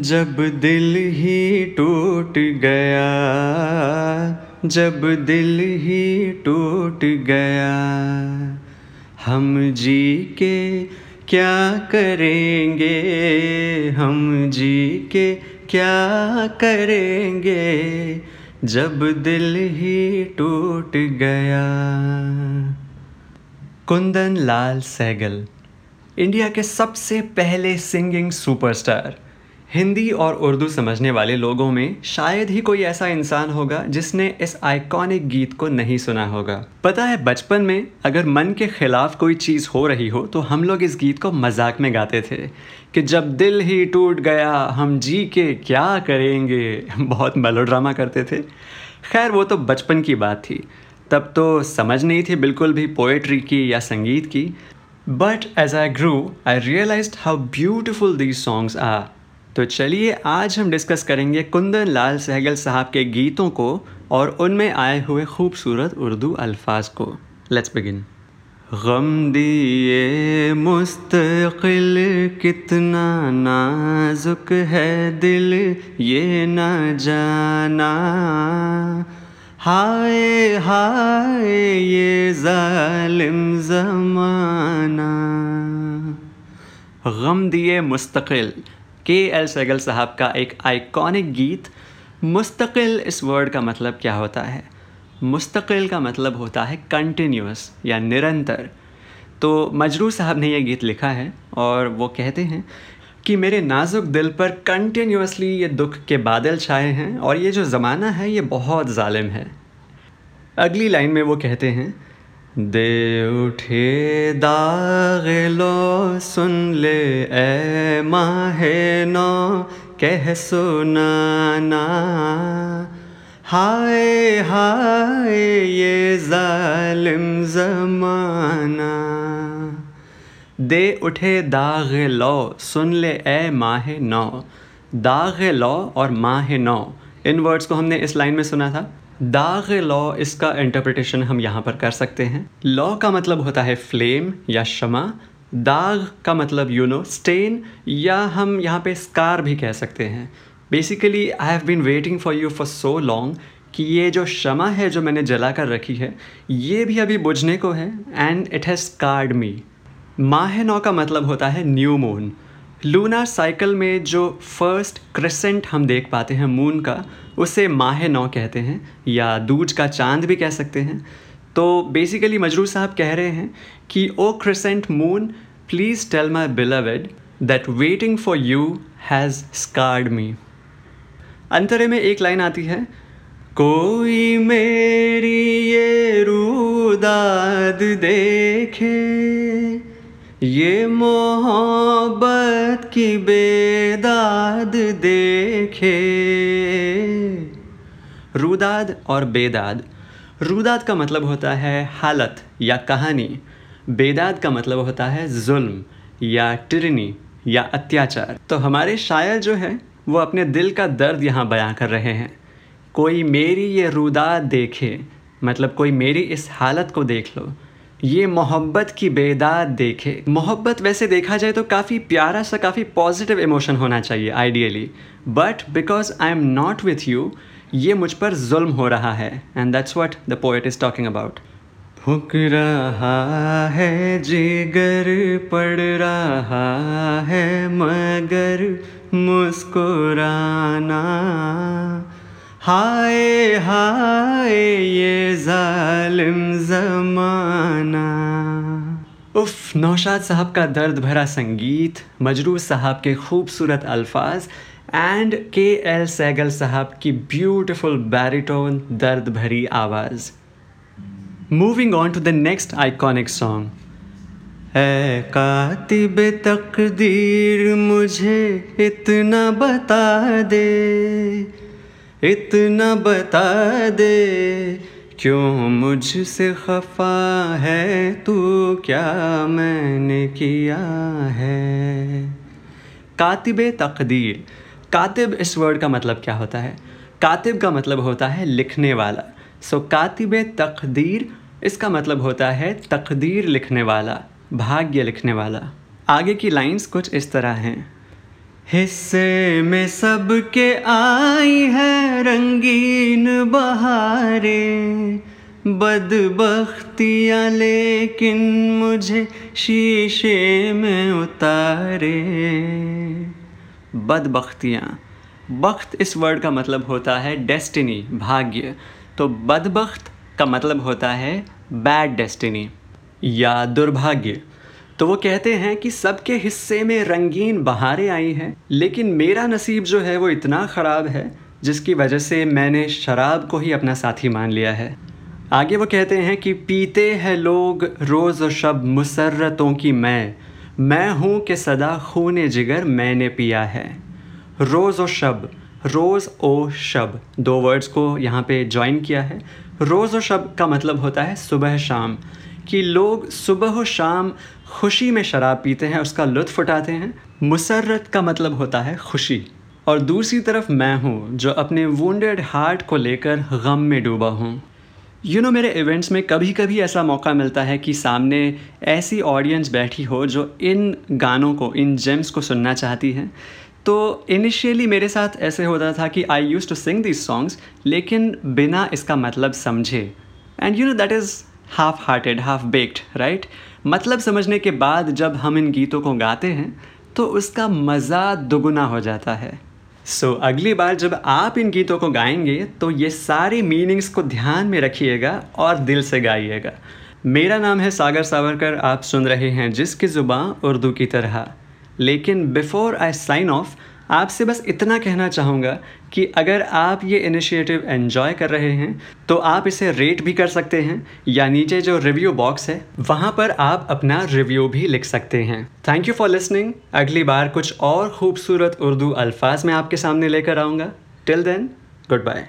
जब दिल ही टूट गया, जब दिल ही टूट गया, हम जी के क्या करेंगे, हम जी के क्या करेंगे, जब दिल ही टूट गया। कुंदन लाल सहगल, इंडिया के सबसे पहले सिंगिंग सुपरस्टार। हिंदी और उर्दू समझने वाले लोगों में शायद ही कोई ऐसा इंसान होगा जिसने इस आइकॉनिक गीत को नहीं सुना होगा। पता है, बचपन में अगर मन के खिलाफ कोई चीज़ हो रही हो तो हम लोग इस गीत को मज़ाक में गाते थे कि जब दिल ही टूट गया, हम जी के क्या करेंगे? बहुत मेलोड्रामा करते थे। खैर, वो तो बचपन की बात थी। तब तो समझ नहीं थी बिल्कुल भी पोएट्री की या संगीत की। But as I grew I realise how beautiful these songs are तो चलिए आज हम डिस्कस करेंगे कुंदन लाल सहगल साहब के गीतों को और उनमें आए हुए खूबसूरत उर्दू अल्फाज को। लेट्स बिगिन गम दिए मुस्तकिल कितना नाजुक है दिल, ये न जाना। हाय हाय, ये जालिम जमाना। गम दिए मुस्तकिल के एल सैगल साहब का एक आइकॉनिक गीत, मुस्तकिल इस वर्ड का मतलब क्या होता है? मुस्तकिल का मतलब होता है कंटिन्यूस या निरंतर। तो मजरू साहब ने यह गीत लिखा है और वो कहते हैं कि मेरे नाजुक दिल पर कंटिन्यूसली ये दुख के बादल छाए हैं और ये जो ज़माना है, ये बहुत ालिम है। अगली लाइन में वो कहते हैं दे उठे दाग लो, सुन ले, ए माहे नो कह सुनाना। हाय हाय, ये जालिम जमाना। दे उठे दाग लो, सुन ले, ए माह नौ दाग लो और माहे नौ इन वर्ड्स को हमने इस लाइन में सुना था। दाग लॉ इसका इंटरप्रिटेशन हम यहाँ पर कर सकते हैं। लॉ का मतलब होता है फ्लेम या शमा दाग का मतलब यू नो स्टेन या हम यहाँ पे स्कार भी कह सकते हैं। Basically I have been waiting for you for so long कि ये जो शमा है जो मैंने जला कर रखी है, ये भी अभी बुझने को है and it has scared me माह नौ का मतलब होता है न्यू मून लूनार साइकिल में जो फ़र्स्ट क्रिसेंट हम देख पाते हैं मून का, उसे माह नौ कहते हैं, या दूज का चाँद भी कह सकते हैं। तो बेसिकली मजरू साहब कह रहे हैं कि, ओ crescent moon please tell my beloved that waiting for you has scared me अंतरे में एक लाइन आती है, कोई मेरी ये रूदाद देखे की बेदाद देखे। रुदाद और बेदाद। रुदाद का मतलब होता है हालत या कहानी। बेदाद का मतलब होता है जुल्म या टिरनी या अत्याचार। तो हमारे शायर जो है, वो अपने दिल का दर्द यहाँ बयां कर रहे हैं। कोई मेरी ये रुदाद देखे मतलब कोई मेरी इस हालत को देख लो ये मोहब्बत की बेदाद देखे। मोहब्बत वैसे देखा जाए तो काफ़ी प्यारा सा, काफ़ी पॉजिटिव इमोशन होना चाहिए ideally but because I am not with you ये मुझ पर जुल्म हो रहा है। And that's what the poet is talking about फुक रहा है, जिगर पड़ रहा है, मगर मुस्कुराना। हाय हाय, ये जालिम जमाना। उफ, नौशाद साहब का दर्द भरा संगीत मजरू साहब के खूबसूरत अल्फाज एंड के एल सैगल साहब की ब्यूटिफुल बैरिटोन दर्द भरी आवाज़। Moving on to the next iconic song है कातिब तकदीर, मुझे इतना बता दे। इतना बता दे, क्यों मुझसे खफा है? तू क्या मैंने किया है? कातिब तकदीर। कातिब इस वर्ड का मतलब क्या होता है? कातिब का मतलब होता है लिखने वाला। सो कातिब तकदीर, इसका मतलब होता है तकदीर लिखने वाला, भाग्य लिखने वाला। आगे की लाइंस कुछ इस तरह हैं। हिस्से में सबके आई है रंगीन बहारें, बदबख्तियाँ लेकिन मुझे शीशे में उतारे। बदबख्तियाँ। बख्त इस वर्ड का मतलब होता है डेस्टिनी भाग्य। तो बदबख्त का मतलब होता है बैड डेस्टिनी या दुर्भाग्य। तो वो कहते हैं कि सबके हिस्से में रंगीन बहारें आई हैं, लेकिन मेरा नसीब जो है वो इतना ख़राब है, जिसकी वजह से मैंने शराब को ही अपना साथी मान लिया है। आगे वो कहते हैं कि पीते हैं लोग रोज़ और शब मुसरतों की मैं मैं हूँ कि सदा खून जिगर मैंने पिया है। रोज़ और शब, रोज़ ओ शब, दो वर्ड्स को यहाँ पे ज्वाइन किया है। रोज़ और शब का मतलब होता है सुबह शाम। कि लोग सुबह और शाम खुशी में शराब पीते हैं उसका लुत्फ़ उठाते हैं। मुसरत का मतलब होता है खुशी। और दूसरी तरफ़ मैं हूँ जो अपने वुंडेड हार्ट को लेकर गम में डूबा हूँ। यू you नो know, मेरे इवेंट्स में कभी कभी ऐसा मौका मिलता है कि सामने ऐसी ऑडियंस बैठी हो जो इन गानों को इन जेम्स को सुनना चाहती है। तो इनिशियली मेरे साथ ऐसे होता था कि I use to sing this songs लेकिन बिना इसका मतलब समझे। And you know that is half hearted half baked right मतलब समझने के बाद जब हम इन गीतों को गाते हैं तो उसका मज़ा दुगुना हो जाता है। सो so, अगली बार जब आप इन गीतों को गाएँगे तो ये सारे मीनिंग्स को ध्यान में रखिएगा और दिल से गाइएगा। मेरा नाम है सागर सावरकर आप सुन रहे हैं जिसकी ज़ुबान उर्दू की तरह। लेकिन बिफ़ोर आई साइन ऑफ़ आपसे बस इतना कहना चाहूँगा कि अगर आप ये इनिशिएटिव एन्जॉय कर रहे हैं तो आप इसे रेट भी कर सकते हैं, या नीचे जो रिव्यू बॉक्स है, वहाँ पर आप अपना रिव्यू भी लिख सकते हैं। थैंक यू फॉर लिसनिंग अगली बार कुछ और खूबसूरत उर्दू अल्फाज में आपके सामने लेकर आऊँगा। Till then good bye